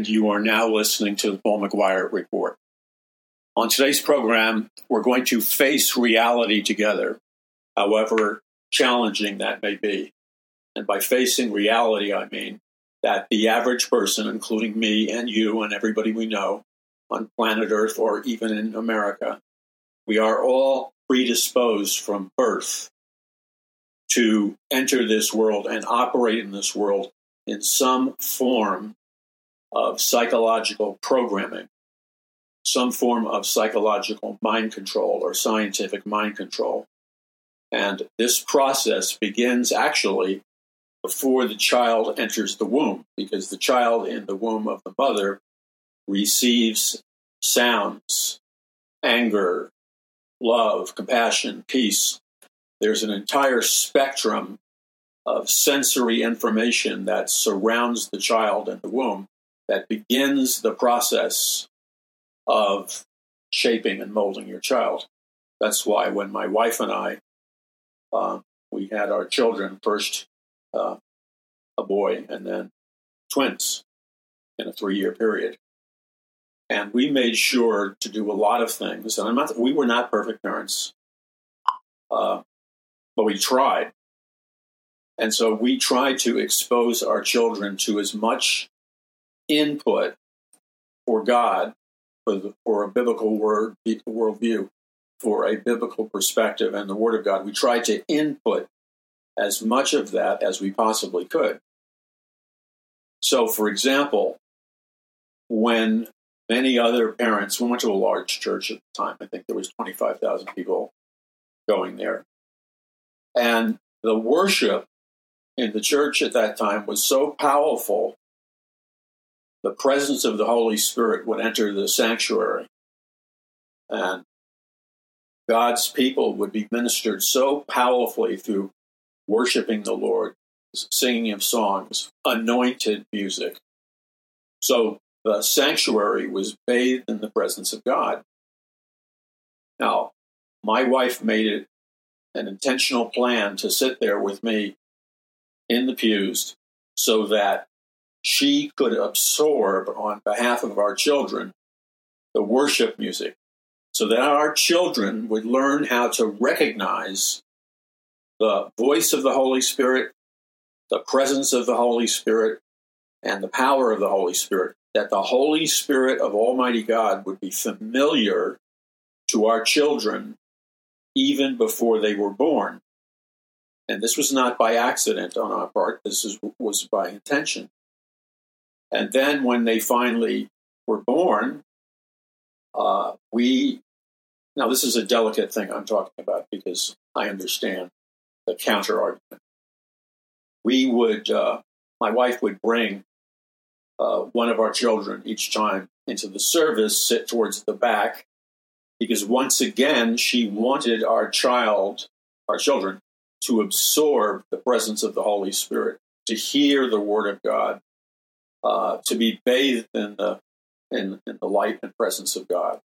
And you are now listening to the Paul McGuire Report. On today's program, we're going to face reality together, however challenging that may be. And by facing reality, I mean that the average person, including me and you and everybody we know on planet Earth or even in America, we are all predisposed from birth to enter this world and operate in this world in some form of psychological programming, some form of psychological mind control or scientific mind control. And this process begins actually before the child enters the womb, because the child in the womb of the mother receives sounds, anger, love, compassion, peace. There's an entire spectrum of sensory information that surrounds the child in the womb that begins the process of shaping and molding your child. That's why when my wife and I uh, we had our children first uh, a boy and then twins in a three year period. And we made sure to do a lot of things. And I'm not, we were not perfect parents, uh, but we tried. And so we tried to expose our children to as much input for God, for, for a biblical word, worldview, for a biblical perspective and the Word of God. We tried to input as much of that as we possibly could. So, for example, when many other parents, we went to a large church at the time, I think there was 25,000 people going there. And the worship in the church at that time was so powerful, the presence of the Holy Spirit would enter the sanctuary. And God's people would be ministered so powerfully through worshiping the Lord, singing of songs, anointed music. So the sanctuary was bathed in the presence of God. Now, my wife made it an intentional plan to sit there with me in the pews so that she could absorb on behalf of our children the worship music so that our children would learn how to recognize the voice of the Holy Spirit, the presence of the Holy Spirit, and the power of the Holy Spirit. That the Holy Spirit of Almighty God would be familiar to our children even before they were born. And this was not by accident on our part, this is, was by intention. And then when they finally were born, uh, we now, this is a delicate thing I'm talking about because I understand the counter argument. We would, uh, my wife would bring uh, one of our children each time into the service, sit towards the back, because once again, she wanted our child, our children, to absorb the presence of the Holy Spirit, to hear the Word of God, uh, to be bathed in the in, in the light and presence of God.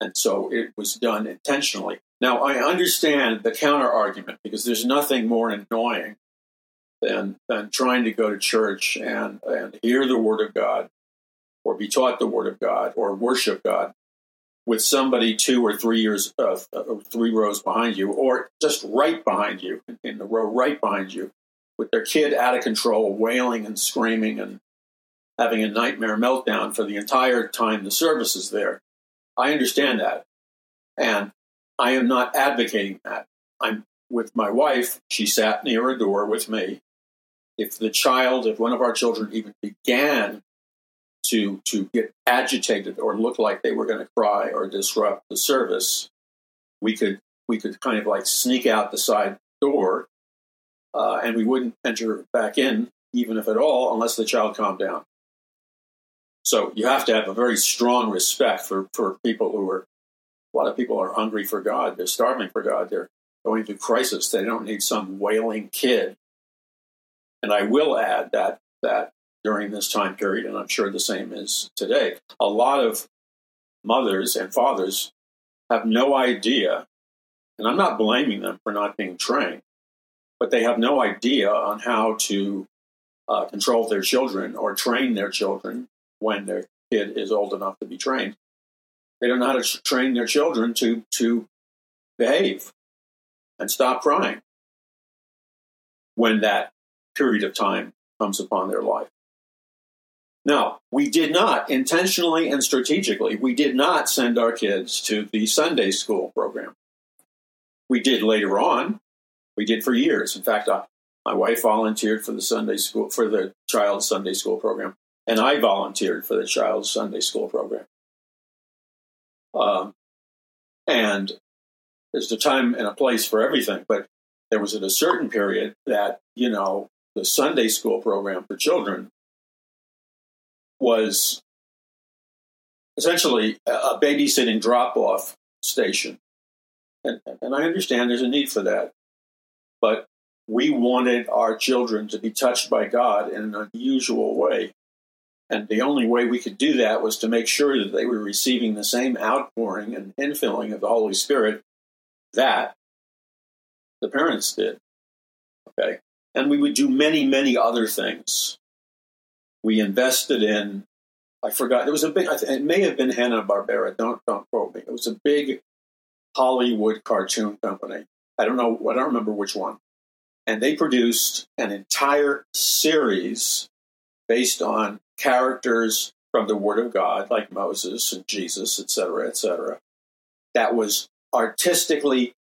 And so it was done intentionally. Now, I understand the counter argument because there's nothing more annoying than, than trying to go to church and, and hear the Word of God or be taught the Word of God or worship God with somebody two or three years, uh, uh three rows behind you, or just right behind you, in the row right behind you, with their kid out of control, wailing and screaming and having a nightmare meltdown for the entire time the service is there. I understand that. And I am not advocating that. I'm with my wife. She sat near a door with me. If the child, if one of our children even began to, to get agitated or look like they were going to cry or disrupt the service, we could, we could kind of like sneak out the side door uh, and we wouldn't enter back in, even if at all, unless the child calmed down. So you have to have a very strong respect for, for people who are, a lot of people are hungry for God. They're starving for God. They're going through crisis. They don't need some wailing kid. And I will add that, that during this time period, and I'm sure the same is today, a lot of mothers and fathers have no idea, and I'm not blaming them for not being trained, but they have no idea on how to uh, control their children or train their children when their kid is old enough to be trained. They don't know how to train their children to to behave and stop crying when that period of time comes upon their life. Now, we did not intentionally and strategically, we did not send our kids to the Sunday school program. We did later on. We did for years. In fact, I, my wife volunteered for the Sunday school for the child's Sunday school program, and I volunteered for the child's Sunday school program. Um, and there's a time and a place for everything, but there was at a certain period that you know the Sunday school program for children was essentially a babysitting drop off station. And, and I understand there's a need for that. But we wanted our children to be touched by God in an unusual way. And the only way we could do that was to make sure that they were receiving the same outpouring and infilling of the Holy Spirit that the parents did. Okay. And we would do many, many other things. We invested in, I forgot, it was a big, it may have been Hanna Barbera, don't, don't quote me. It was a big Hollywood cartoon company. I don't know, I don't remember which one. And they produced an entire series based on characters from the Word of God, like Moses and Jesus, etc., etc. That was artistically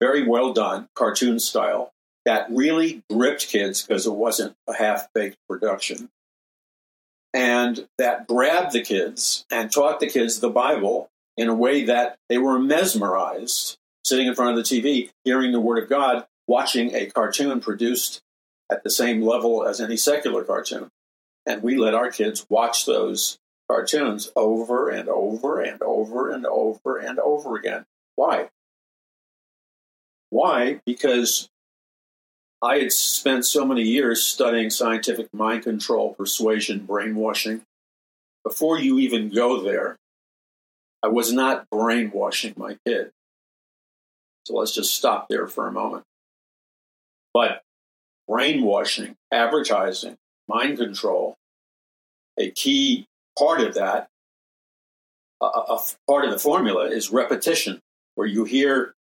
very well done, cartoon style, that really gripped kids because it wasn't a half baked production. And that grabbed the kids and taught the kids the Bible in a way that they were mesmerized, sitting in front of the TV, hearing the Word of God, watching a cartoon produced at the same level as any secular cartoon. And we let our kids watch those cartoons over and over and over and over and over again. Why? Why? Because I had spent so many years studying scientific mind control, persuasion, brainwashing. Before you even go there, I was not brainwashing my kid. So let's just stop there for a moment. But brainwashing, advertising, mind control, a key part of that, a, a part of the formula is repetition, where you hear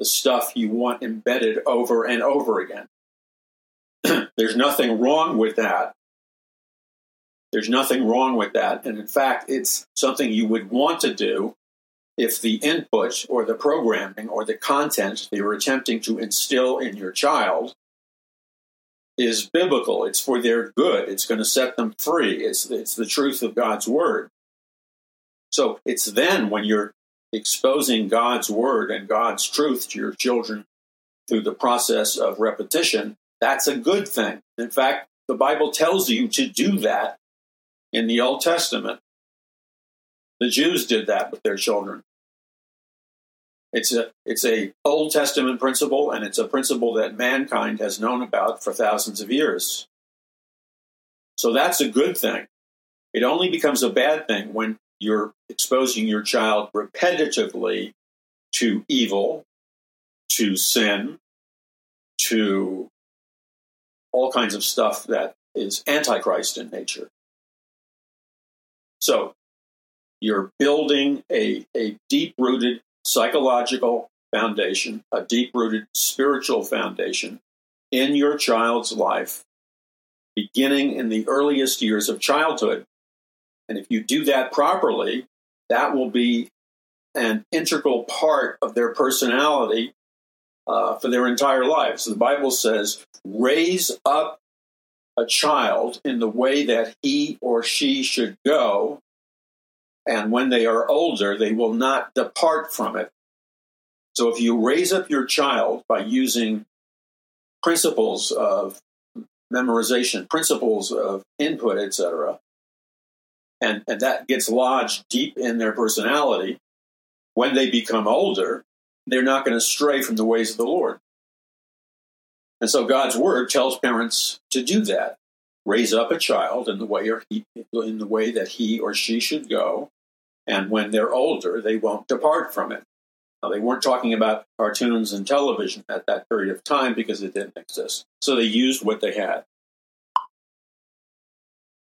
the stuff you want embedded over and over again. There's nothing wrong with that. There's nothing wrong with that. And in fact, it's something you would want to do if the input or the programming or the content that you're attempting to instill in your child is biblical. It's for their good. It's going to set them free. It's, it's the truth of God's word. So it's then when you're exposing God's word and God's truth to your children through the process of repetition, that's a good thing. In fact, the Bible tells you to do that in the Old Testament. The Jews did that with their children. It's a it's a Old Testament principle, and it's a principle that mankind has known about for thousands of years. So that's a good thing. It only becomes a bad thing when you're exposing your child repetitively to evil, to sin, to all kinds of stuff that is antichrist in nature. So you're building a, a deep rooted psychological foundation, a deep rooted spiritual foundation in your child's life, beginning in the earliest years of childhood. And if you do that properly, that will be an integral part of their personality uh, for their entire lives. The Bible says, raise up a child in the way that he or she should go, and when they are older, they will not depart from it. So if you raise up your child by using principles of memorization, principles of input, etc., and, and that gets lodged deep in their personality, when they become older, they're not going to stray from the ways of the Lord. And so God's word tells parents to do that. Raise up a child in the way or he, in the way that he or she should go, and when they're older, they won't depart from it. Now, they weren't talking about cartoons and television at that period of time because it didn't exist. So they used what they had.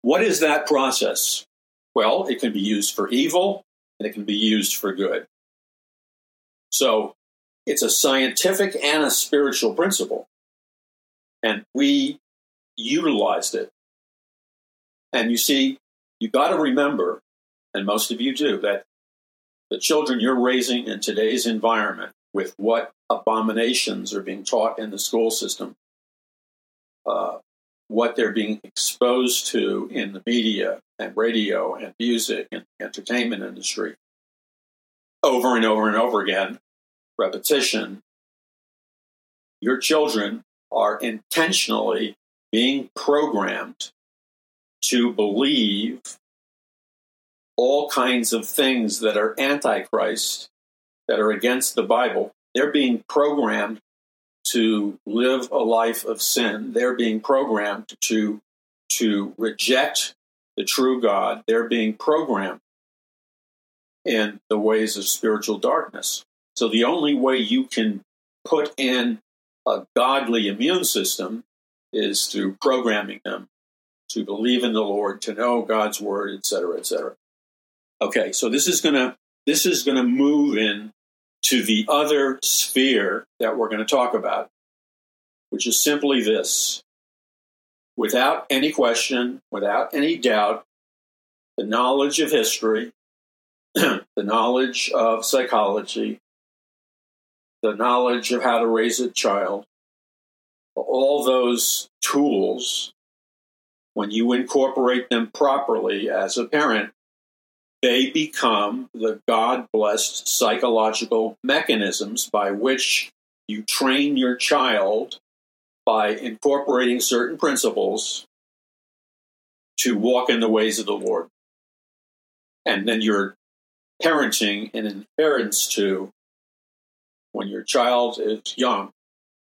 what is that process? Well, it can be used for evil and it can be used for good. So it's a scientific and a spiritual principle. And we utilized it. And you see, you got to remember, and most of you do, that the children you're raising in today's environment with what abominations are being taught in the school system, uh, what they're being exposed to in the media and radio and music and entertainment industry over and over and over again, repetition, your children are intentionally being programmed to believe all kinds of things that are antichrist, that are against the Bible. They're being programmed to live a life of sin. They're being programmed to, to reject the true God. They're being programmed in the ways of spiritual darkness. So the only way you can put in a godly immune system is through programming them to believe in the Lord, to know God's word, etc., etc. Okay, so this is gonna this is gonna move in to the other sphere that we're going to talk about, which is simply this. Without any question, without any doubt, the knowledge of history, the knowledge of psychology, the knowledge of how to raise a child, all those tools, when you incorporate them properly as a parent, they become the God blessed psychological mechanisms by which you train your child by incorporating certain principles to walk in the ways of the Lord. And then you're parenting and inheritance to when your child is young,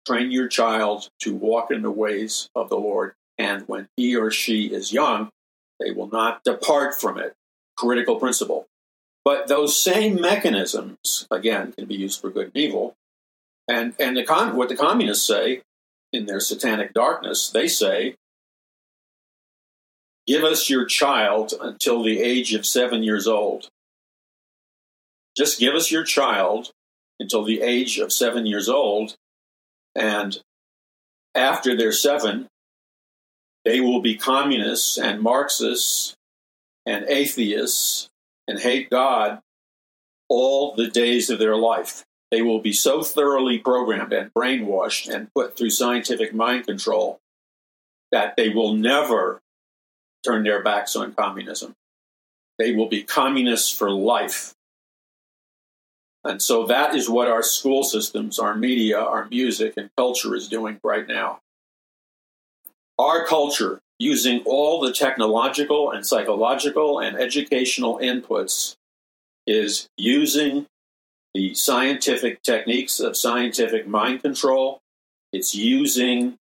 train your child to walk in the ways of the Lord. And when he or she is young, they will not depart from it critical principle. But those same mechanisms, again, can be used for good and evil. And, and the what the communists say in their satanic darkness, they say, give us your child until the age of seven years old. Just give us your child until the age of seven years old. And after they're seven, they will be communists and Marxists and atheists and hate God all the days of their life. They will be so thoroughly programmed and brainwashed and put through scientific mind control that they will never turn their backs on communism. They will be communists for life. And so that is what our school systems, our media, our music, and culture is doing right now. Our culture using all the technological and psychological and educational inputs is using the scientific techniques of scientific mind control. It's using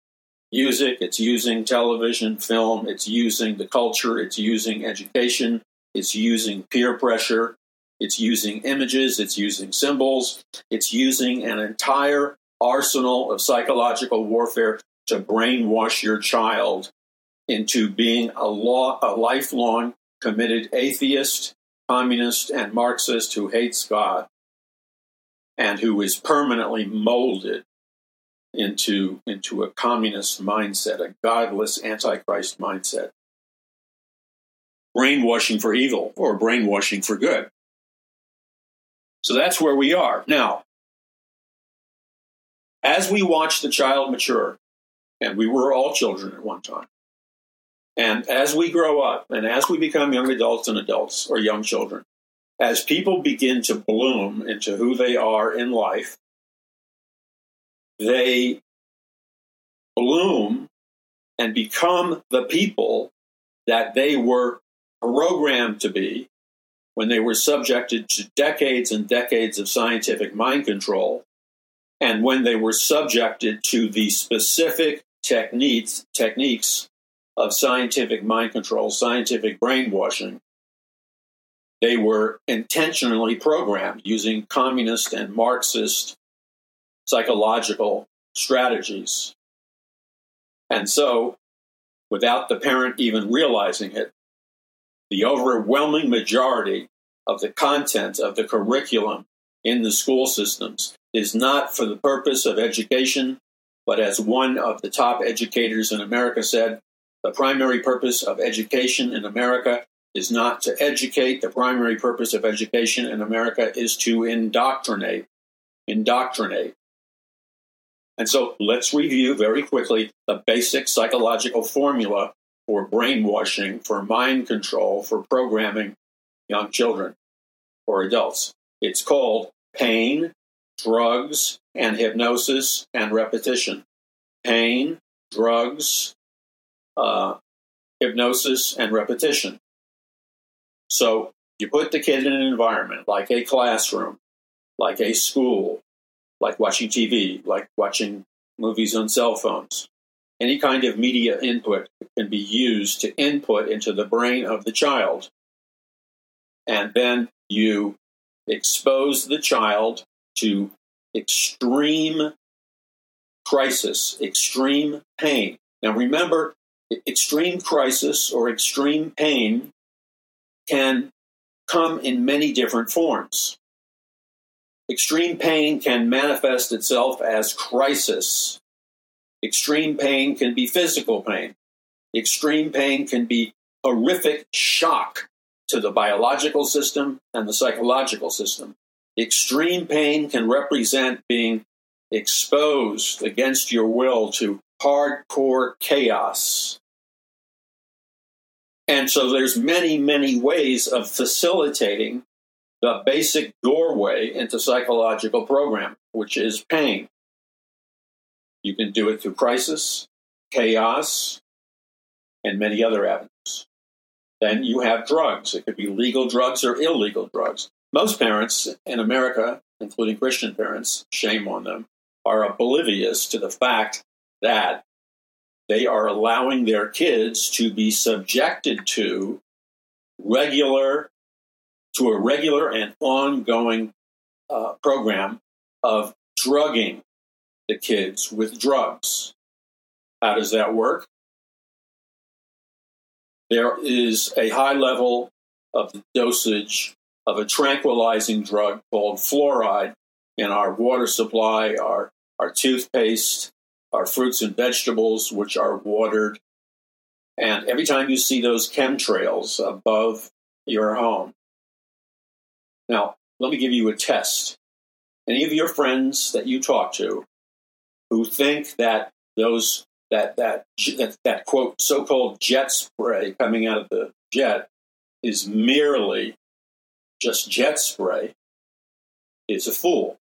music, it's using television, film, it's using the culture, it's using education, it's using peer pressure, it's using images, it's using symbols, it's using an entire arsenal of psychological warfare to brainwash your child into being a, law, a lifelong committed atheist, communist, and Marxist who hates God and who is permanently molded into, into a communist mindset, a godless antichrist mindset. Brainwashing for evil or brainwashing for good. So that's where we are. Now, as we watch the child mature, and we were all children at one time, and as we grow up and as we become young adults and adults or young children, as people begin to bloom into who they are in life, they bloom and become the people that they were programmed to be when they were subjected to decades and decades of scientific mind control and when they were subjected to the specific techniques techniques of scientific mind control, scientific brainwashing. They were intentionally programmed using communist and Marxist psychological strategies. And so without the parent even realizing it. The overwhelming majority of the content of the curriculum in the school systems is not for the purpose of education, but as one of the top educators in America said, the primary purpose of education in America is not to educate. The primary purpose of education in America is to indoctrinate. Indoctrinate. And so let's review very quickly the basic psychological formula for brainwashing, for mind control, for programming young children or adults. It's called pain, drugs, and hypnosis and repetition. Pain, drugs, uh, hypnosis, and repetition. So you put the kid in an environment like a classroom, like a school, like watching TV, like watching movies on cell phones. Any kind of media input can be used to input into the brain of the child. And then you expose the child to extreme crisis, extreme pain. Now remember, extreme crisis or extreme pain can come in many different forms. Extreme pain can manifest itself as crisis. Extreme pain can be physical pain. Extreme pain can be horrific shock to the biological system and the psychological system. Extreme pain can represent being exposed against your will to hardcore chaos. And so there's many, many ways of facilitating the basic doorway into psychological program, which is pain. You can do it through crisis, chaos, and many other avenues. Then you have drugs. It could be legal drugs or illegal drugs. Most parents in America, including Christian parents, shame on them, are oblivious to the fact that they are allowing their kids to be subjected to regular to a regular and ongoing uh, program of drugging the kids with drugs. How does that work? There is a high level of the dosage of a tranquilizing drug called fluoride in our water supply, our, our toothpaste, our fruits and vegetables, which are watered. And every time you see those chemtrails above your home, now, let me give you a test. Any of your friends that you talk to who think that those that that that, that quote so-called jet spray coming out of the jet is merely just jet spray is a fool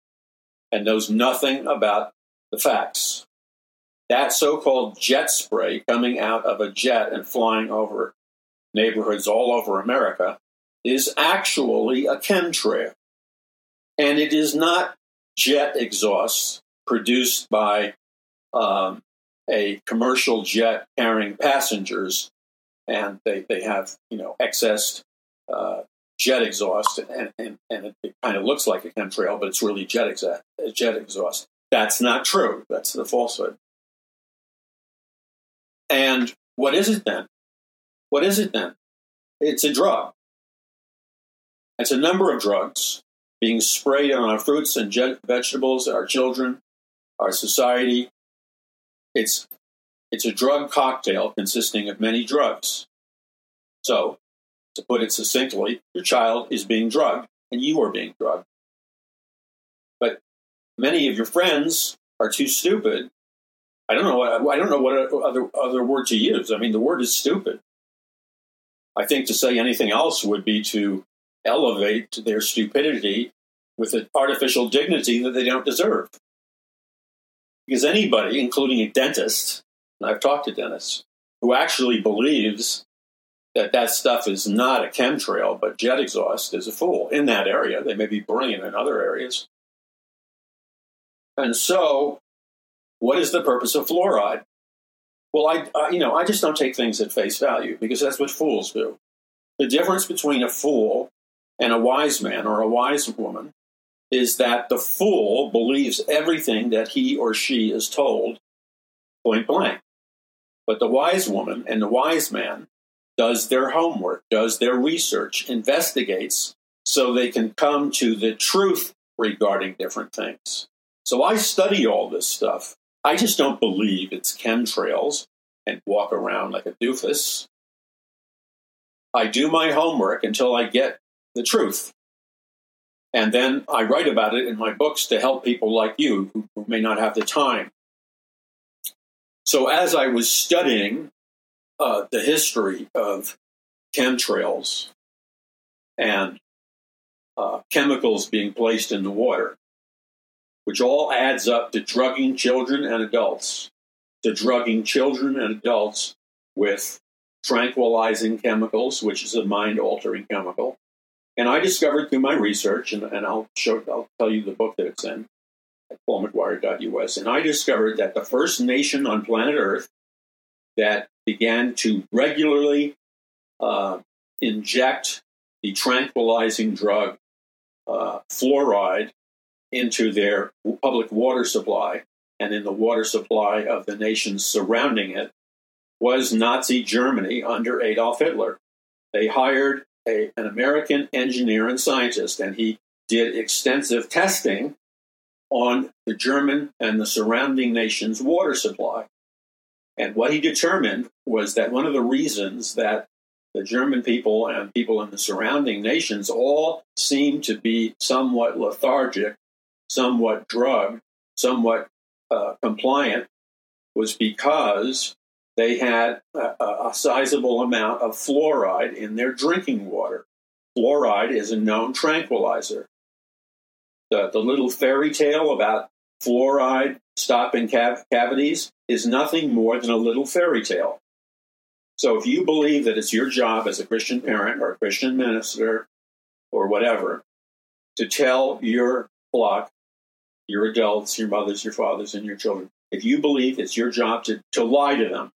and knows nothing about the facts. That so-called jet spray coming out of a jet and flying over neighborhoods all over America is actually a chemtrail. And it is not jet exhaust produced by um, a commercial jet carrying passengers, and they, they have you know excess uh, jet exhaust, and, and, and it, it kind of looks like a chemtrail, but it's really jet, exa- jet exhaust. That's not true. That's the falsehood. And what is it then? What is it then? It's a drug. It's a number of drugs being sprayed on our fruits and vegetables, our children, our society. It's, it's a drug cocktail consisting of many drugs. So, to put it succinctly, your child is being drugged and you are being drugged. But many of your friends are too stupid. I don't know. I don't know what other other word to use. I mean, the word is stupid. I think to say anything else would be to elevate their stupidity with an artificial dignity that they don't deserve. Because anybody, including a dentist, and I've talked to dentists, who actually believes that that stuff is not a chemtrail but jet exhaust is a fool in that area. They may be brilliant in other areas. And so, what is the purpose of fluoride? Well, I, I, you know I just don't take things at face value because that's what fools do. The difference between a fool and a wise man or a wise woman is that the fool believes everything that he or she is told point blank. But the wise woman and the wise man does their homework, does their research, investigates so they can come to the truth regarding different things. So I study all this stuff. I just don't believe it's chemtrails and walk around like a doofus. I do my homework until I get the truth. And then I write about it in my books to help people like you who, may not have the time. So as I was studying uh, the history of chemtrails and uh, chemicals being placed in the water, which all adds up to drugging children and adults, to drugging children and adults with tranquilizing chemicals, which is a mind altering chemical. And I discovered through my research, and, and I'll show, I'll tell you the book that it's in at paulmcguire.us, and I discovered that the first nation on planet Earth that began to regularly uh, inject the tranquilizing drug uh, fluoride into their public water supply and in the water supply of the nations surrounding it was Nazi Germany under Adolf Hitler. They hired a, an American engineer and scientist, and he did extensive testing on the German and the surrounding nations' water supply. And what he determined was that one of the reasons that the German people and people in the surrounding nations all seemed to be somewhat lethargic, somewhat drugged, somewhat uh, compliant was because they had a, a sizable amount of fluoride in their drinking water. Fluoride is a known tranquilizer. The, the little fairy tale about fluoride stopping cav- cavities is nothing more than a little fairy tale. So if you believe that it's your job as a Christian parent or a Christian minister or whatever to tell your flock, your adults, your mothers, your fathers, and your children, if you believe it's your job to, to lie to them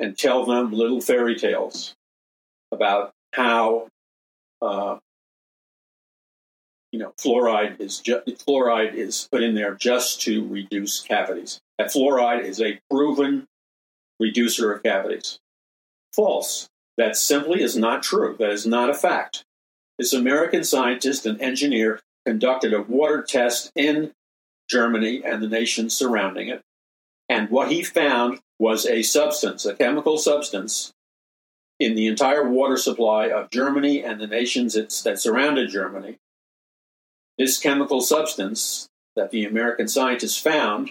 and tell them little fairy tales about how uh, you know fluoride is ju- fluoride is put in there just to reduce cavities. That fluoride is a proven reducer of cavities. False. That simply is not true. That is not a fact. This American scientist and engineer conducted a water test in Germany and the nations surrounding it. And what he found was a substance, a chemical substance, in the entire water supply of Germany and the nations that surrounded Germany. This chemical substance that the American scientists found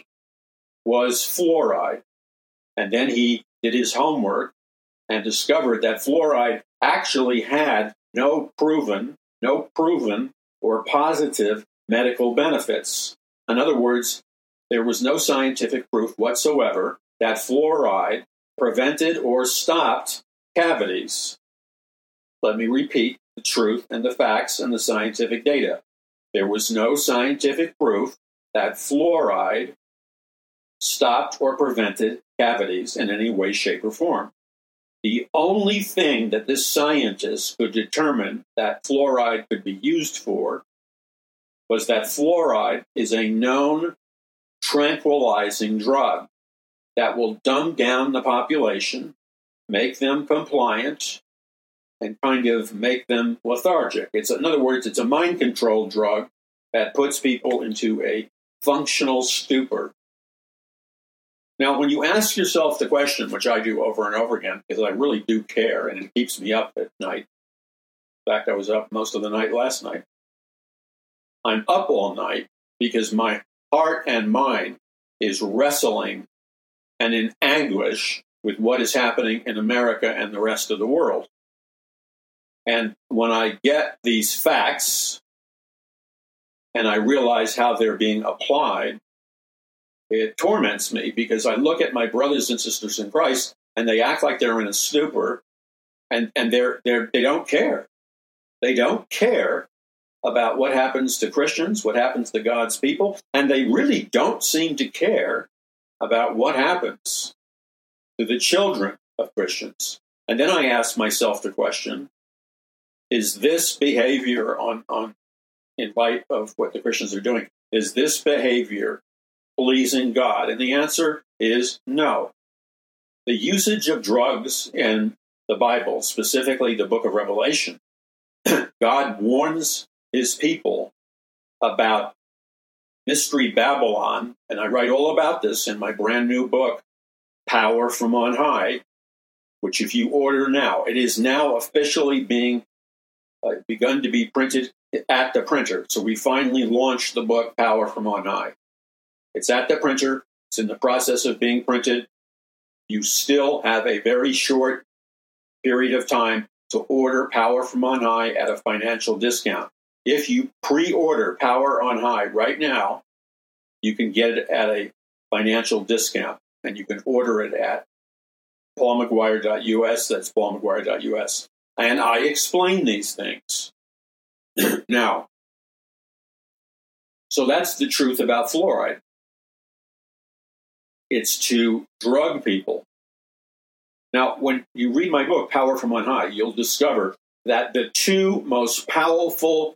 was fluoride. And then he did his homework and discovered that fluoride actually had no proven, no proven or positive medical benefits. In other words, there was no scientific proof whatsoever that fluoride prevented or stopped cavities. Let me repeat the truth and the facts and the scientific data. There was no scientific proof that fluoride stopped or prevented cavities in any way, shape, or form. The only thing that this scientist could determine that fluoride could be used for was that fluoride is a known tranquilizing drug that will dumb down the population, make them compliant, and kind of make them lethargic. It's in other words, it's a mind control drug that puts people into a functional stupor. Now, when you ask yourself the question, which I do over and over again, because I really do care and it keeps me up at night. In fact, I was up most of the night last night. I'm up all night because my heart and mind is wrestling and in anguish with what is happening in America and the rest of the world. And when I get these facts and I realize how they're being applied, it torments me because I look at my brothers and sisters in Christ and they act like they're in a stupor and, and they're, they're, they don't care. They don't care about what happens to Christians, what happens to God's people, and they really don't seem to care about what happens to the children of Christians. And then I ask myself the question is this behavior on, on in light of what the Christians are doing, is this behavior pleasing God? And the answer is no. the usage of drugs in the Bible, specifically the book of Revelation, God warns his people about Mystery Babylon, and I write all about this in my brand new book, Power from On High, which if you order now, it is now officially being uh, begun to be printed at the printer. So we finally launched the book Power from On High. It's at the printer. It's in the process of being printed. You still have a very short period of time to order Power from On High at a financial discount. If you pre order Power on High right now, you can get it at a financial discount and you can order it at paulmcguire.us. That's paulmcguire.us. And I explain these things. now, so that's the truth about fluoride. It's to drug people. Now, when you read my book, Power from On High, you'll discover that the two most powerful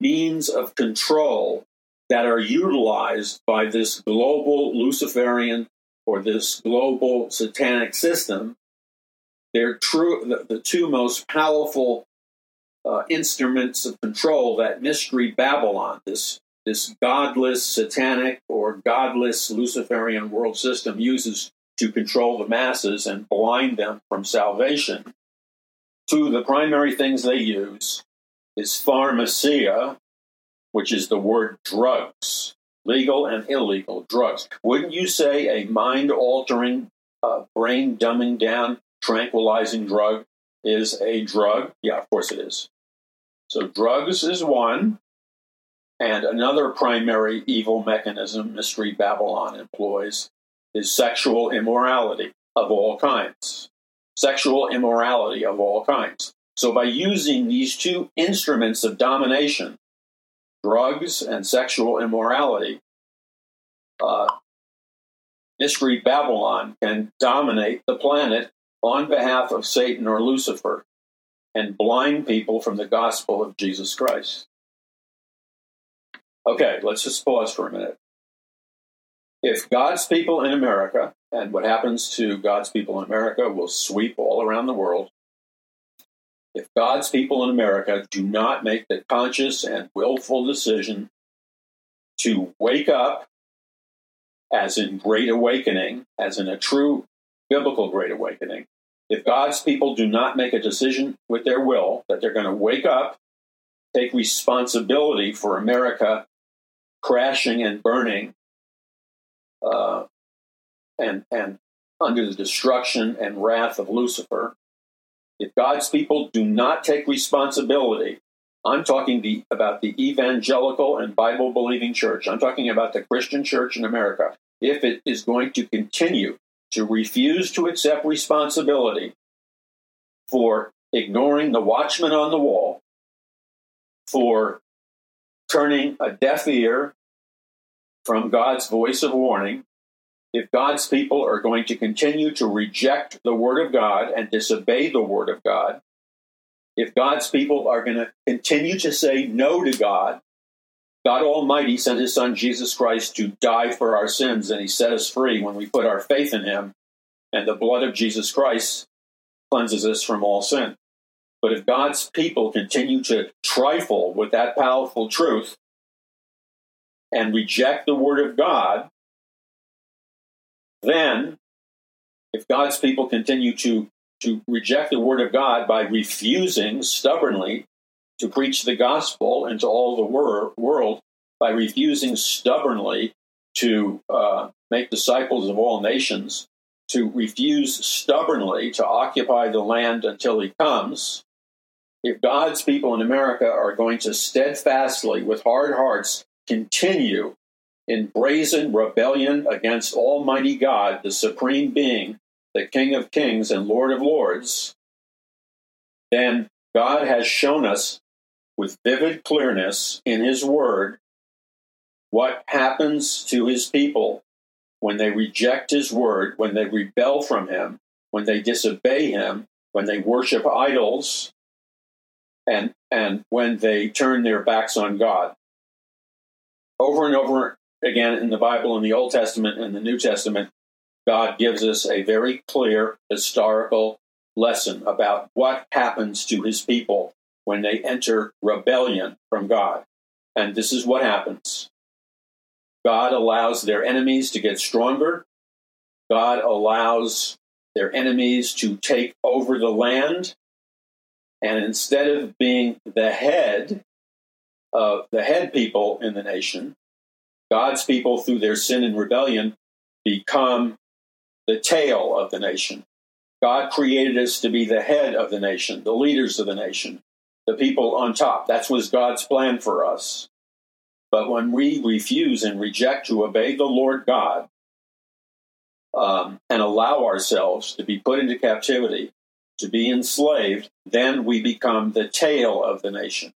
means of control that are utilized by this global Luciferian or this global satanic system, they're true, the, the two most powerful uh, instruments of control that mystery Babylon, this, this godless satanic or godless Luciferian world system uses to control the masses and blind them from salvation. Of the primary things they use is pharmacia, which is the word drugs, legal and illegal drugs. Wouldn't you say a mind altering, uh, brain dumbing down, tranquilizing drug is a drug? Yeah, of course it is. So, drugs is one. And another primary evil mechanism Mystery Babylon employs is sexual immorality of all kinds. Sexual immorality of all kinds. So, by using these two instruments of domination, drugs and sexual immorality, uh, Mystery Babylon can dominate the planet on behalf of Satan or Lucifer and blind people from the gospel of Jesus Christ. Okay, let's just pause for a minute. If God's people in America, and what happens to God's people in America will sweep all around the world, if God's people in America do not make the conscious and willful decision to wake up, as in great awakening, as in a true biblical great awakening, if God's people do not make a decision with their will that they're going to wake up, take responsibility for America crashing and burning, uh, and and under the destruction and wrath of Lucifer, if God's people do not take responsibility, I'm talking the, about the evangelical and Bible believing church. I'm talking about the Christian church in America. If it is going to continue to refuse to accept responsibility for ignoring the watchman on the wall, for turning a deaf ear from God's voice of warning, if God's people are going to continue to reject the Word of God and disobey the Word of God, if God's people are going to continue to say no to God, God Almighty sent His Son Jesus Christ to die for our sins, and He set us free when we put our faith in Him, and the blood of Jesus Christ cleanses us from all sin. But if God's people continue to trifle with that powerful truth and reject the Word of God, then, if God's people continue to, to reject the word of God by refusing stubbornly to preach the gospel into all the wor- world, by refusing stubbornly to uh, make disciples of all nations, to refuse stubbornly to occupy the land until he comes, if God's people in America are going to steadfastly, with hard hearts, continue in brazen rebellion against Almighty God, the Supreme Being, the King of Kings and Lord of Lords, then God has shown us with vivid clearness in His Word what happens to His people when they reject His Word, when they rebel from Him, when they disobey Him, when they worship idols, and, and when they turn their backs on God. Over and over again in the Bible, in the Old Testament and the New Testament, God gives us a very clear historical lesson about what happens to his people when they enter rebellion from God. And this is what happens God allows their enemies to get stronger, God allows their enemies to take over the land. And instead of being the head of the head people in the nation, God's people, through their sin and rebellion, become the tail of the nation. God created us to be the head of the nation, the leaders of the nation, the people on top. That was God's plan for us. But when we refuse and reject to obey the Lord God um, and allow ourselves to be put into captivity, to be enslaved, then we become the tail of the nation.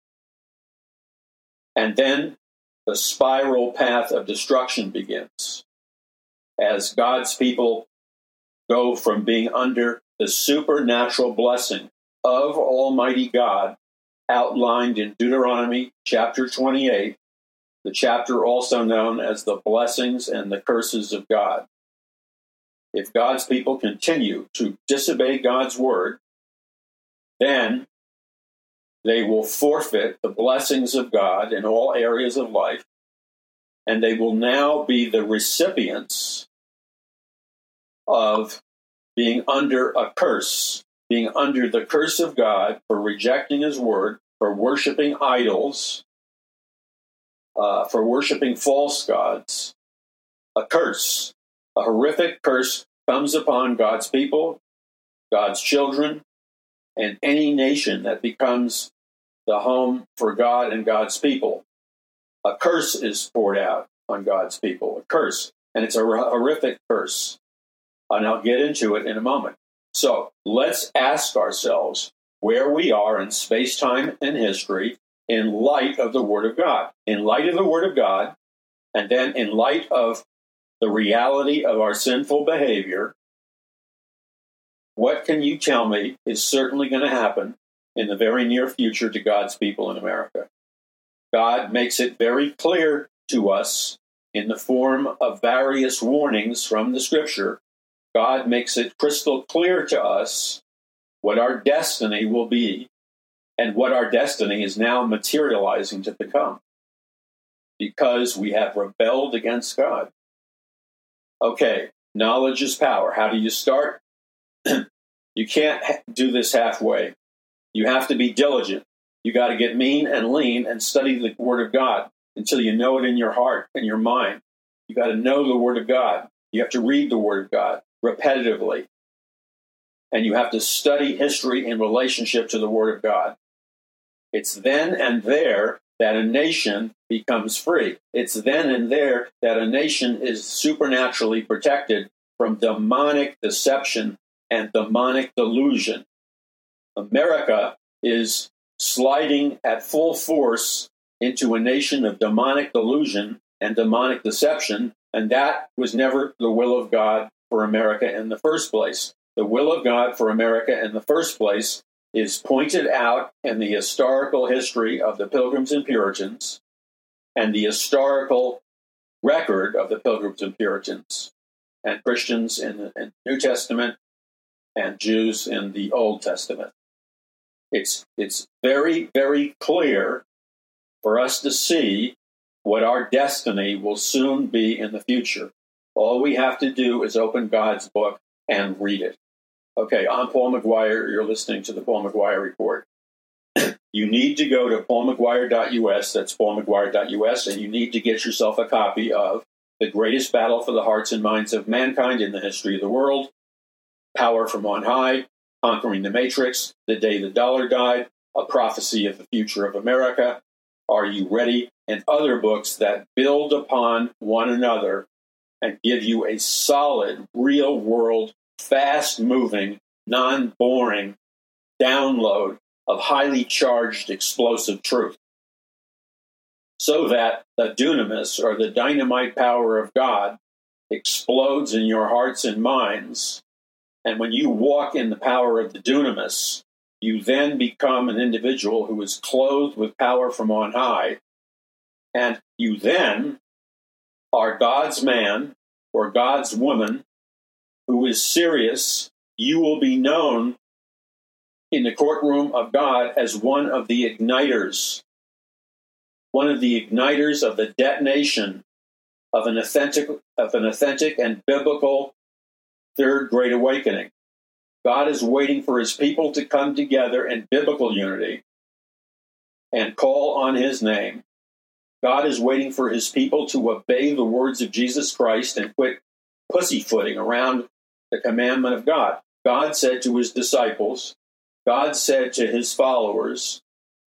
And then the spiral path of destruction begins as God's people go from being under the supernatural blessing of Almighty God outlined in Deuteronomy chapter 28, the chapter also known as the blessings and the curses of God. If God's people continue to disobey God's word, then they will forfeit the blessings of God in all areas of life, and they will now be the recipients of being under a curse, being under the curse of God for rejecting His word, for worshiping idols, uh, for worshiping false gods. A curse, a horrific curse comes upon God's people, God's children, and any nation that becomes the home for God and God's people. A curse is poured out on God's people, a curse, and it's a horrific curse. And I'll get into it in a moment. So let's ask ourselves where we are in space, time, and history in light of the Word of God. In light of the Word of God, and then in light of the reality of our sinful behavior, what can you tell me is certainly going to happen in the very near future to God's people in America? God makes it very clear to us in the form of various warnings from the scripture. God makes it crystal clear to us what our destiny will be and what our destiny is now materializing to become because we have rebelled against God. Okay, knowledge is power. How do you start? you can't do this halfway. You have to be diligent. You got to get mean and lean and study the Word of God until you know it in your heart and your mind. You got to know the Word of God. You have to read the Word of God repetitively. And you have to study history in relationship to the Word of God. It's then and there that a nation becomes free. It's then and there that a nation is supernaturally protected from demonic deception and demonic delusion. America is sliding at full force into a nation of demonic delusion and demonic deception, and that was never the will of God for America in the first place. The will of God for America in the first place is pointed out in the historical history of the Pilgrims and Puritans and the historical record of the Pilgrims and Puritans and Christians in the, New Testament and Jews in the Old Testament. It's, it's very, very clear for us to see what our destiny will soon be in the future. All we have to do is open God's book and read it. Okay, I'm Paul McGuire. You're listening to the Paul McGuire Report. you need to go to paulmcguire.us, that's paulmcguire.us, and you need to get yourself a copy of The Greatest Battle for the Hearts and Minds of Mankind in the History of the World, Power from On High, Conquering the Matrix, The Day the Dollar Died, A Prophecy of the Future of America, Are You Ready, and other books that build upon one another and give you a solid, real world fast moving, non boring download of highly charged explosive truth. So that the dunamis or the dynamite power of God explodes in your hearts and minds. And when you walk in the power of the dunamis, you then become an individual who is clothed with power from on high. And you then are God's man or God's woman who is serious, you will be known in the courtroom of God as one of the igniters, one of the igniters of the detonation of an authentic, of an authentic and biblical third great awakening. God is waiting for his people to come together in biblical unity and call on his name. God is waiting for his people to obey the words of Jesus Christ and quit pussyfooting around the commandment of God. God said to his disciples, God said to his followers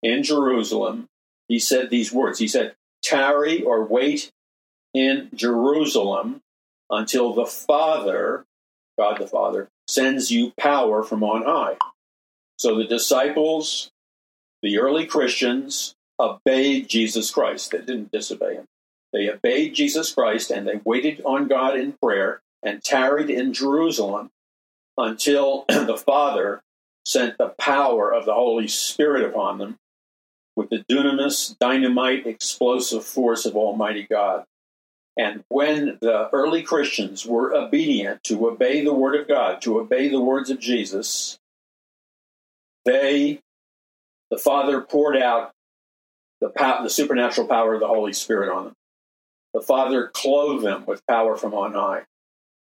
in Jerusalem, he said these words. He said, Tarry or wait in Jerusalem until the Father, God the Father, sends you power from on high. So the disciples, the early Christians, obeyed Jesus Christ. They didn't disobey him. They obeyed Jesus Christ and they waited on God in prayer and tarried in Jerusalem until the Father sent the power of the Holy Spirit upon them with the dunamis, dynamite, explosive force of Almighty God. And when the early Christians were obedient to obey the Word of God, to obey the words of Jesus, they, the Father poured out the, the supernatural power of the Holy Spirit on them. The Father clothed them with power from on high.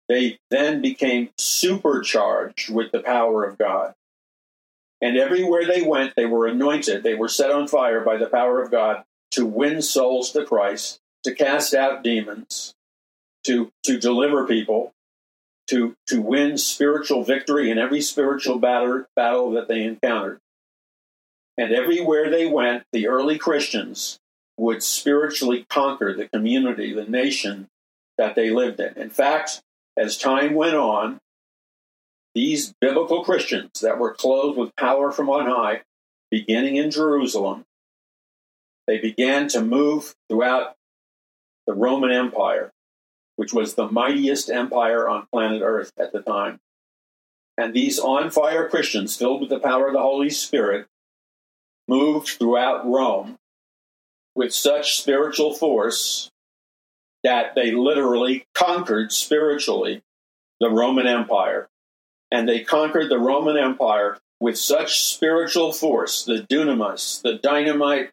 They then became supercharged with the power of God. And everywhere they went, they were anointed. They were set on fire by the power of God to win souls to Christ, to cast out demons, to, to deliver people, to, to win spiritual victory in every spiritual battle, battle that they encountered. And everywhere they went, the early Christians would spiritually conquer the community, the nation that they lived in. In fact, as time went on, these biblical Christians that were clothed with power from on high, beginning in Jerusalem, they began to move throughout the Roman Empire, which was the mightiest empire on planet Earth at the time. And these on fire Christians, filled with the power of the Holy Spirit, moved throughout Rome with such spiritual force that they literally conquered spiritually the Roman Empire and they conquered the Roman Empire with such spiritual force, the dunamis, the dynamite,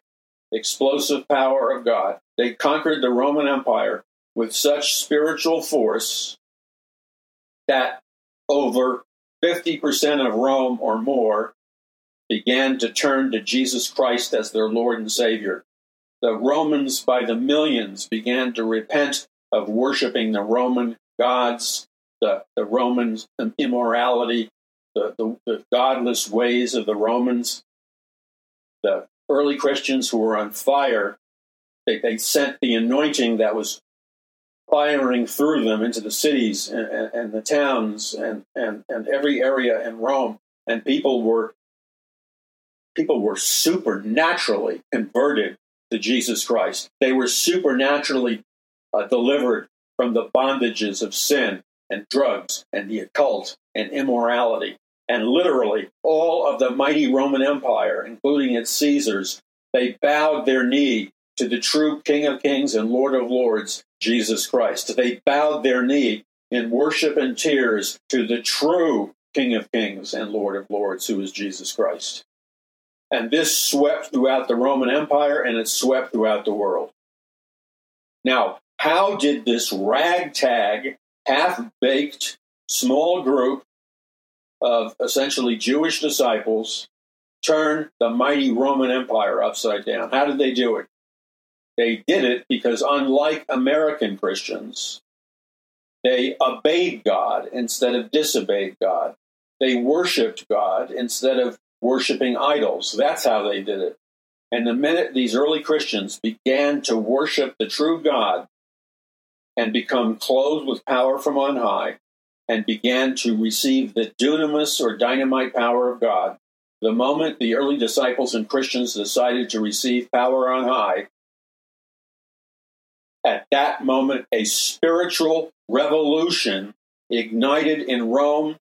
explosive power of God. They conquered the Roman Empire with such spiritual force that over 50% of Rome or more began to turn to Jesus Christ as their Lord and Savior. The Romans, by the millions, began to repent of worshiping the Roman gods the, the Romans' immorality, the, the, the godless ways of the Romans. The early Christians who were on fire, they, they sent the anointing that was firing through them into the cities and, and, and, the towns and, and, and every area in Rome. And people were people were supernaturally converted to Jesus Christ. They were supernaturally uh, delivered from the bondages of sin and drugs and the occult and immorality. And literally, all of the mighty Roman Empire, including its Caesars, they bowed their knee to the true King of Kings and Lord of Lords, Jesus Christ. They bowed their knee in worship and tears to the true King of Kings and Lord of Lords, who is Jesus Christ. And this swept throughout the Roman Empire and it swept throughout the world. Now, how did this ragtag half baked small group of essentially Jewish disciples turn the mighty Roman Empire upside down. How did they do it? They did it because, unlike American Christians, they obeyed God instead of disobeyed God. They worshiped God instead of worshiping idols. That's how they did it. And the minute these early Christians began to worship the true God, and become clothed with power from on high and began to receive the dunamis or dynamite power of God. The moment the early disciples and Christians decided to receive power on high, at that moment, a spiritual revolution ignited in Rome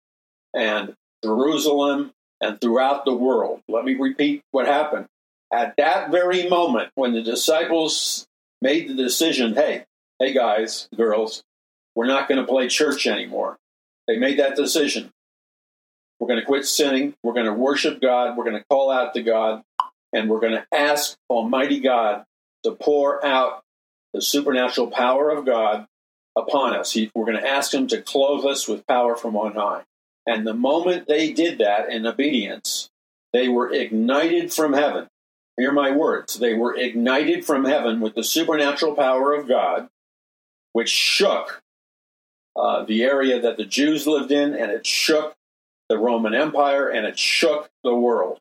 and Jerusalem and throughout the world. Let me repeat what happened. At that very moment, when the disciples made the decision, hey, hey guys, girls, we're not going to play church anymore. They made that decision. We're going to quit sinning. We're going to worship God. We're going to call out to God. And we're going to ask Almighty God to pour out the supernatural power of God upon us. He, we're going to ask Him to clothe us with power from on high. And the moment they did that in obedience, they were ignited from heaven. Hear my words. They were ignited from heaven with the supernatural power of God, which shook uh, the area that the Jews lived in, and it shook the Roman Empire, and it shook the world.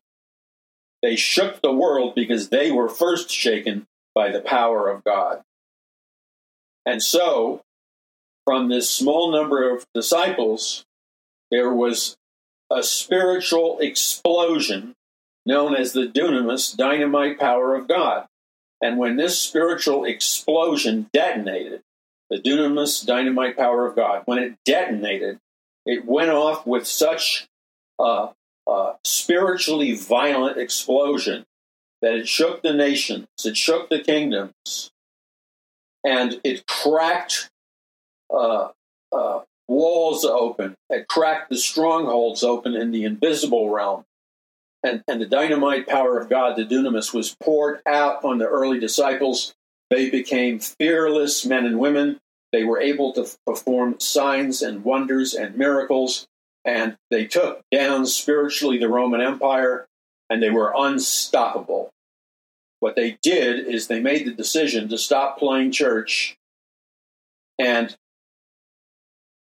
They shook the world because they were first shaken by the power of God. And so, from this small number of disciples, there was a spiritual explosion known as the dunamis, dynamite power of God. And when this spiritual explosion detonated, the dunamis, dynamite power of God, when it detonated, it went off with such a, a spiritually violent explosion that it shook the nations, it shook the kingdoms, and it cracked uh, uh, walls open, it cracked the strongholds open in the invisible realm. And, and the dynamite power of God, the dunamis, was poured out on the early disciples. They became fearless men and women. They were able to perform signs and wonders and miracles. And they took down spiritually the Roman Empire, and they were unstoppable. What they did is they made the decision to stop playing church and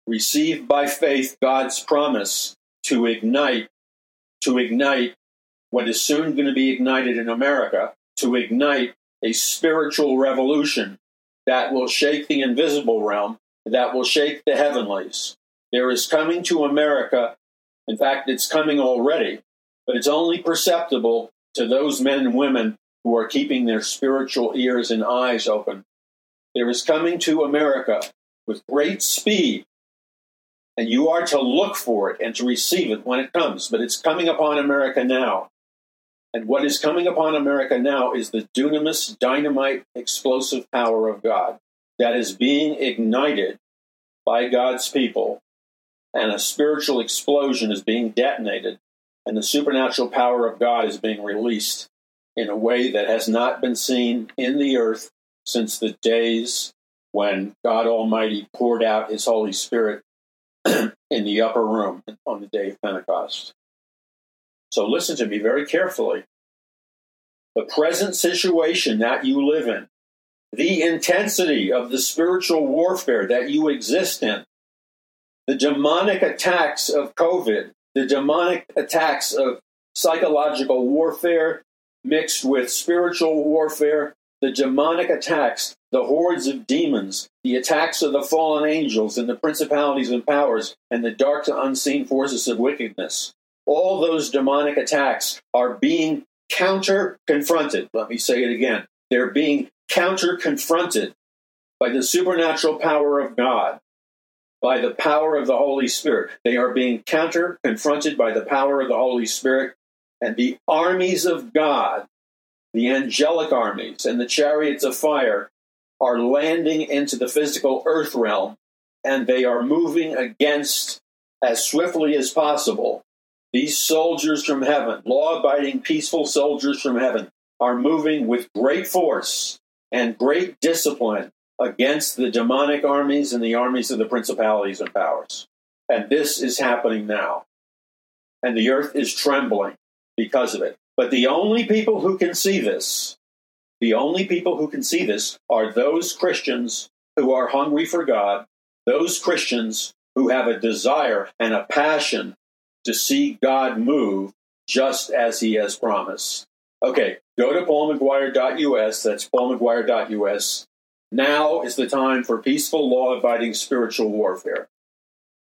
receive by faith God's promise to ignite to ignite what is soon going to be ignited in America to ignite a spiritual revolution that will shake the invisible realm, that will shake the heavenlies. There is coming to America, in fact, it's coming already, but it's only perceptible to those men and women who are keeping their spiritual ears and eyes open. There is coming to America with great speed, and you are to look for it and to receive it when it comes, but it's coming upon America now. And what is coming upon America now is the dunamis, dynamite, explosive power of God that is being ignited by God's people, and a spiritual explosion is being detonated, and the supernatural power of God is being released in a way that has not been seen in the earth since the days when God Almighty poured out His Holy Spirit in the upper room on the day of Pentecost. So listen to me very carefully. The present situation that you live in, the intensity of the spiritual warfare that you exist in, the demonic attacks of COVID, the demonic attacks of psychological warfare mixed with spiritual warfare, the demonic attacks, the hordes of demons, the attacks of the fallen angels and the principalities and powers, and the dark to unseen forces of wickedness all those demonic attacks are being counter confronted. Let me say it again. They're being counter confronted by the supernatural power of God, by the power of the Holy Spirit. They are being counter confronted by the power of the Holy Spirit, and the armies of God, the angelic armies, and the chariots of fire are landing into the physical earth realm, and they are moving against as swiftly as possible these soldiers from heaven, law abiding, peaceful soldiers from heaven, are moving with great force and great discipline against the demonic armies and the armies of the principalities and powers. And this is happening now. And the earth is trembling because of it. But the only people who can see this, the only people who can see this are those Christians who are hungry for God, those Christians who have a desire and a passion to see God move just as he has promised. Okay, go to paulmcguire.us. That's paulmcguire.us. Now is the time for peaceful, law abiding spiritual warfare.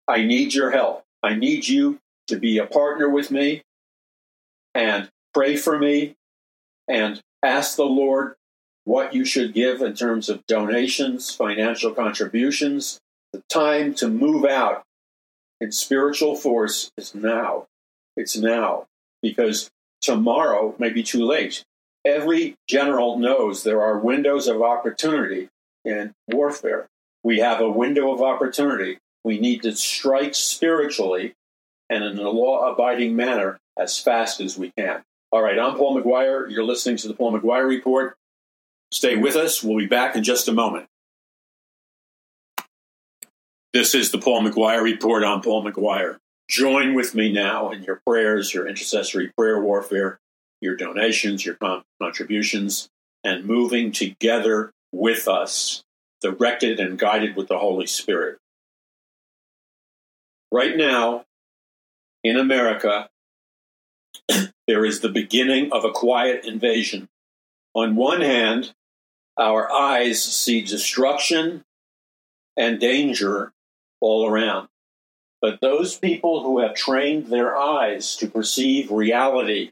I need your help. I need you to be a partner with me and pray for me and ask the Lord what you should give in terms of donations, financial contributions, the time to move out and spiritual force is now. It's now. Because tomorrow may be too late. Every general knows there are windows of opportunity in warfare. We have a window of opportunity We need to strike spiritually and in a law abiding manner as fast as we can. All right, I'm Paul McGuire. You're listening to the Paul McGuire Report. Stay with us. We'll be back in just a moment. This is the Paul McGuire Report. I'm Paul McGuire. Join with me now in your prayers, your intercessory prayer warfare, your donations, your contributions, and moving together with us, directed and guided with the Holy Spirit. Right now, in America, there is the beginning of a quiet invasion. On one hand, our eyes see destruction and danger all around. But those people who have trained their eyes to perceive reality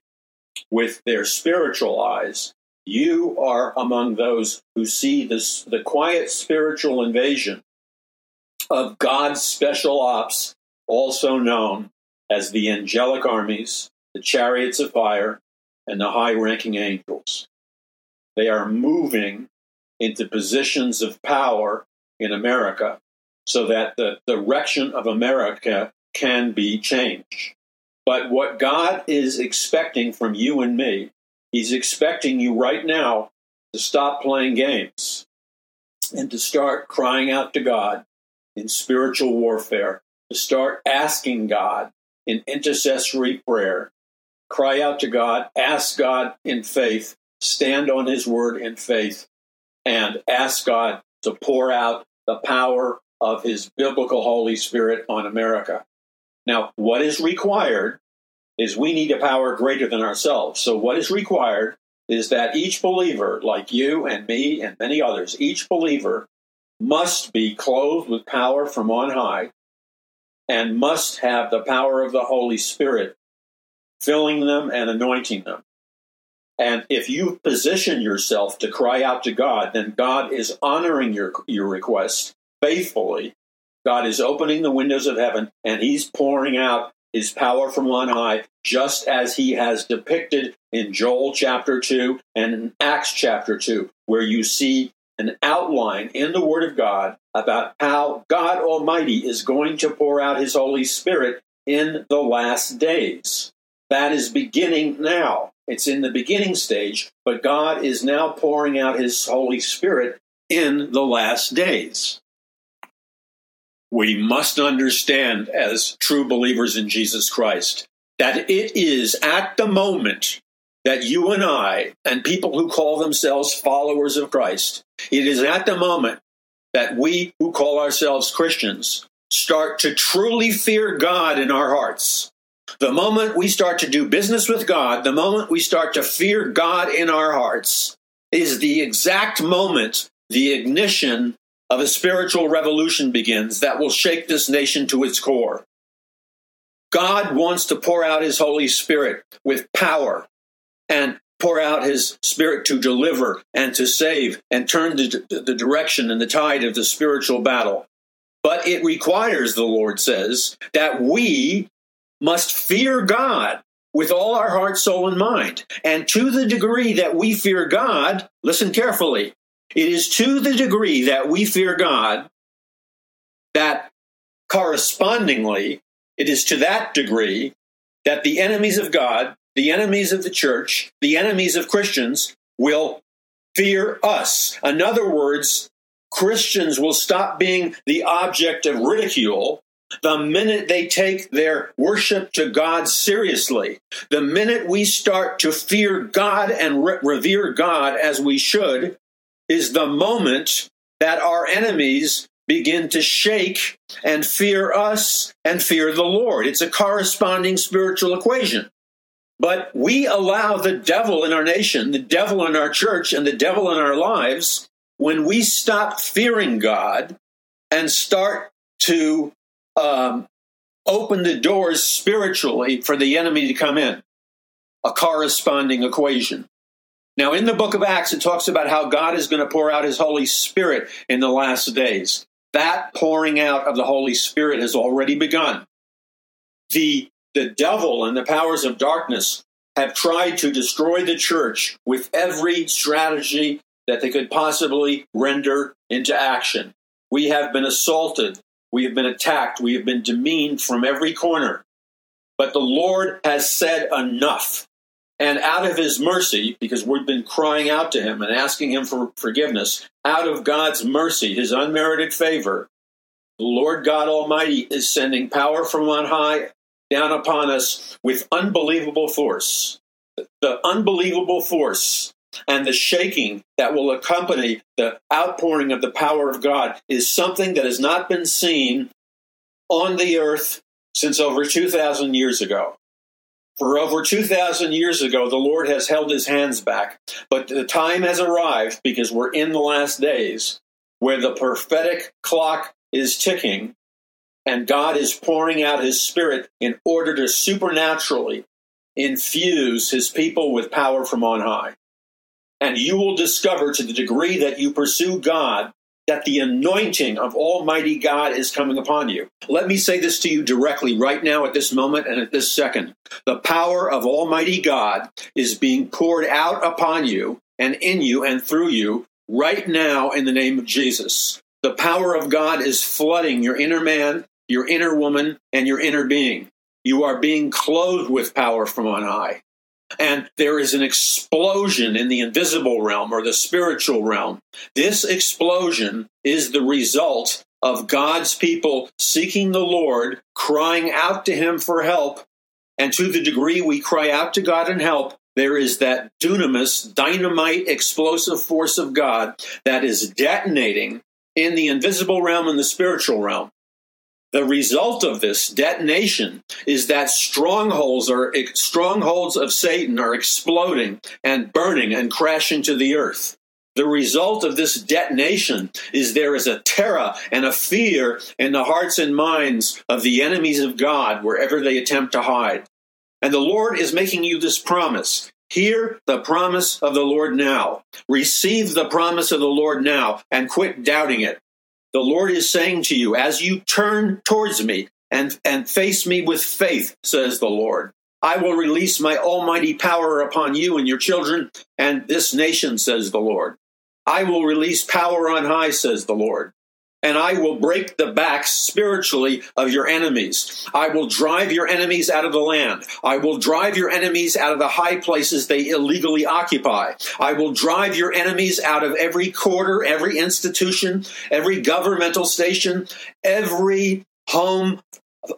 with their spiritual eyes, you are among those who see this, the quiet spiritual invasion of God's special ops, also known as the angelic armies, the chariots of fire, and the high ranking angels. They are moving into positions of power in America so that the direction of America can be changed. But what God is expecting from you and me, He's expecting you right now to stop playing games and to start crying out to God in spiritual warfare, to start asking God in intercessory prayer. Cry out to God, ask God in faith, stand on His word in faith, and ask God to pour out the power of His biblical Holy Spirit on America. Now, what is required is we need a power greater than ourselves. So, what is required is that each believer, like you and me and many others, each believer must be clothed with power from on high and must have the power of the Holy Spirit filling them and anointing them. And if you position yourself to cry out to God, then God is honoring your, your request faithfully. God is opening the windows of heaven and he's pouring out his power from on high, just as he has depicted in Joel chapter 2 and in Acts chapter 2, where you see an outline in the Word of God about how God Almighty is going to pour out his Holy Spirit in the last days. That is beginning now. It's in the beginning stage, but God is now pouring out his Holy Spirit in the last days we must understand as true believers in Jesus Christ that it is at the moment that you and I and people who call themselves followers of Christ, it is at the moment that we who call ourselves Christians start to truly fear God in our hearts. The moment we start to do business with God, the moment we start to fear God in our hearts, is the exact moment, the ignition of a spiritual revolution begins that will shake this nation to its core. God wants to pour out his Holy Spirit with power and pour out his Spirit to deliver and to save and turn the, the direction and the tide of the spiritual battle. But it requires, the Lord says, that we must fear God with all our heart, soul, and mind. And to the degree that we fear God, listen carefully, it is to the degree that we fear God that correspondingly, it is to that degree that the enemies of God, the enemies of the church, the enemies of Christians will fear us. In other words, Christians will stop being the object of ridicule the minute they take their worship to God seriously. The minute we start to fear God and re- revere God as we should, is the moment that our enemies begin to shake and fear us and fear the Lord. It's a corresponding spiritual equation. But we allow the devil in our nation, the devil in our church, and the devil in our lives when we stop fearing God and start to um, open the doors spiritually for the enemy to come in. A corresponding equation. Now, in the book of Acts, it talks about how God is going to pour out his Holy Spirit in the last days. That pouring out of the Holy Spirit has already begun. The, the devil and the powers of darkness have tried to destroy the church with every strategy that they could possibly render into action. We have been assaulted We have been attacked. We have been demeaned from every corner. But the Lord has said enough. And out of his mercy, because we've been crying out to him and asking him for forgiveness, out of God's mercy, his unmerited favor, the Lord God Almighty is sending power from on high down upon us with unbelievable force. The unbelievable force and the shaking that will accompany the outpouring of the power of God is something that has not been seen on the earth since over 2,000 years ago. For over 2,000 years ago, the Lord has held his hands back, but the time has arrived because we're in the last days where the prophetic clock is ticking and God is pouring out his spirit in order to supernaturally infuse his people with power from on high. And you will discover to the degree that you pursue God that the anointing of Almighty God is coming upon you. Let me say this to you directly right now at this moment and at this second. The power of Almighty God is being poured out upon you and in you and through you right now in the name of Jesus. The power of God is flooding your inner man, your inner woman, and your inner being. You are being clothed with power from on high. And there is an explosion in the invisible realm or the spiritual realm. This explosion is the result of God's people seeking the Lord, crying out to Him for help. And to the degree we cry out to God and help, there is that dunamis, dynamite, explosive force of God that is detonating in the invisible realm and the spiritual realm. The result of this detonation is that strongholds are strongholds of Satan are exploding and burning and crashing to the earth. The result of this detonation is there is a terror and a fear in the hearts and minds of the enemies of God wherever they attempt to hide. And the Lord is making you this promise. Hear the promise of the Lord now. Receive the promise of the Lord now and quit doubting it. The Lord is saying to you, as you turn towards me and, and face me with faith, says the Lord, I will release my almighty power upon you and your children and this nation, says the Lord. I will release power on high, says the Lord and I will break the backs spiritually of your enemies. I will drive your enemies out of the land. I will drive your enemies out of the high places they illegally occupy. I will drive your enemies out of every quarter, every institution, every governmental station, every home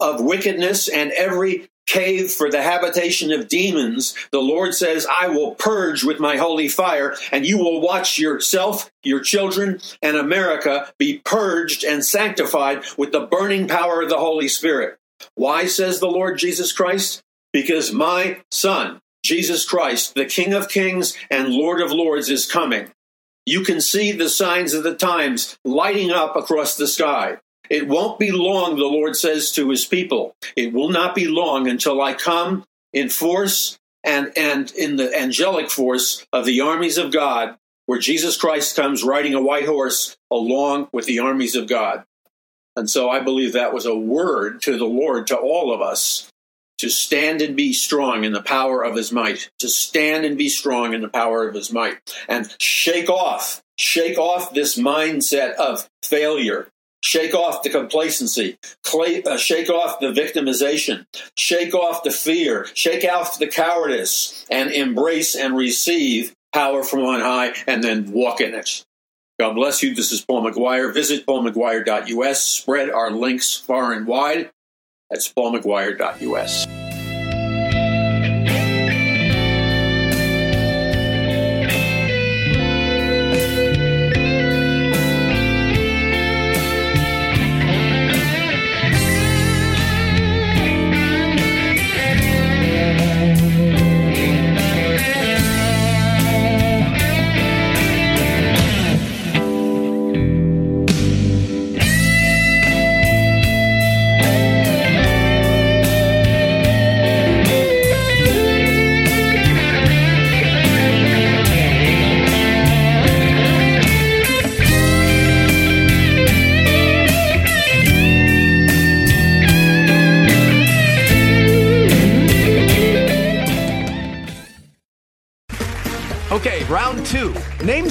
of wickedness and every cave for the habitation of demons, the Lord says, I will purge with my holy fire, and you will watch yourself, your children, and America be purged and sanctified with the burning power of the Holy Spirit. Why, says the Lord Jesus Christ? Because my Son, Jesus Christ, the King of Kings and Lord of Lords, is coming. You can see the signs of the times lighting up across the sky. It won't be long, the Lord says to his people. It will not be long until I come in force and, and in the angelic force of the armies of God, where Jesus Christ comes riding a white horse along with the armies of God. And so I believe that was a word to the Lord, to all of us, to stand and be strong in the power of his might, to stand and be strong in the power of his might, and shake off, shake off this mindset of failure, Shake off the complacency. Clay, uh, shake off the victimization. Shake off the fear. Shake off the cowardice and embrace and receive power from on high and then walk in it. God bless you. This is Paul McGuire. Visit paulmcguire.us. Spread our links far and wide. That's paulmcguire.us.